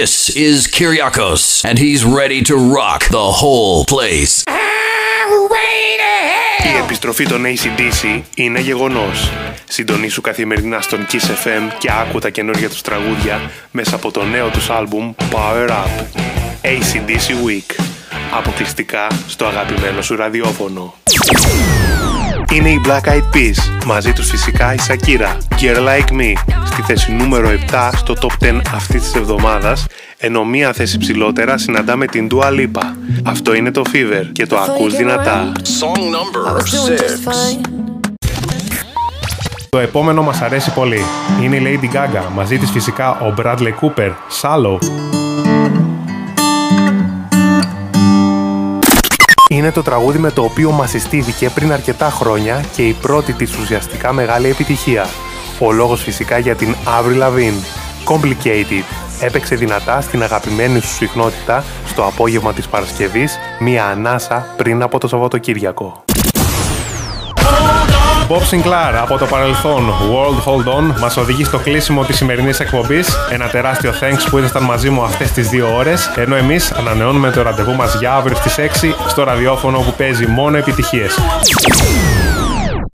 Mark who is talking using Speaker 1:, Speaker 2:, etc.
Speaker 1: This is Kyriakos, and he's ready to rock the whole place.
Speaker 2: Η επιστροφή των ACDC είναι γεγονός. Συντονίσου καθημερινά στον Kiss FM και άκου τα καινούργια τους τραγούδια μέσα από το νέο τους άλμπουμ Power Up. ACDC Week. Αποκλειστικά στο αγαπημένο σου ραδιόφωνο. Είναι η Black Eyed Peas, μαζί τους φυσικά η Shakira, Girl Like Me, στη θέση νούμερο 7 στο Top 10 αυτής της εβδομάδας, ενώ μία θέση ψηλότερα συναντάμε την Dua Lipa. Αυτό είναι το Fever και το ακούς δυνατά.
Speaker 1: Song number six.
Speaker 2: Το επόμενο μας αρέσει πολύ. Είναι η Lady Gaga, μαζί της φυσικά ο Bradley Cooper, Shallow. Είναι το τραγούδι με το οποίο μας συστήθηκε πριν αρκετά χρόνια και η πρώτη της ουσιαστικά μεγάλη επιτυχία. Ο λόγος φυσικά για την Avril Lavigne. Complicated. Έπαιξε δυνατά στην αγαπημένη σου συχνότητα στο απόγευμα της Παρασκευής, μία ανάσα πριν από το Σαββατοκύριακο. Bob Sinclair από το παρελθόν World Hold On μας οδηγεί στο κλείσιμο της σημερινής εκπομπής. Ένα τεράστιο thanks που ήσασταν μαζί μου αυτές τις δύο ώρες ενώ εμείς ανανεώνουμε το ραντεβού μας για αύριο στις 6 στο ραδιόφωνο που παίζει μόνο επιτυχίες.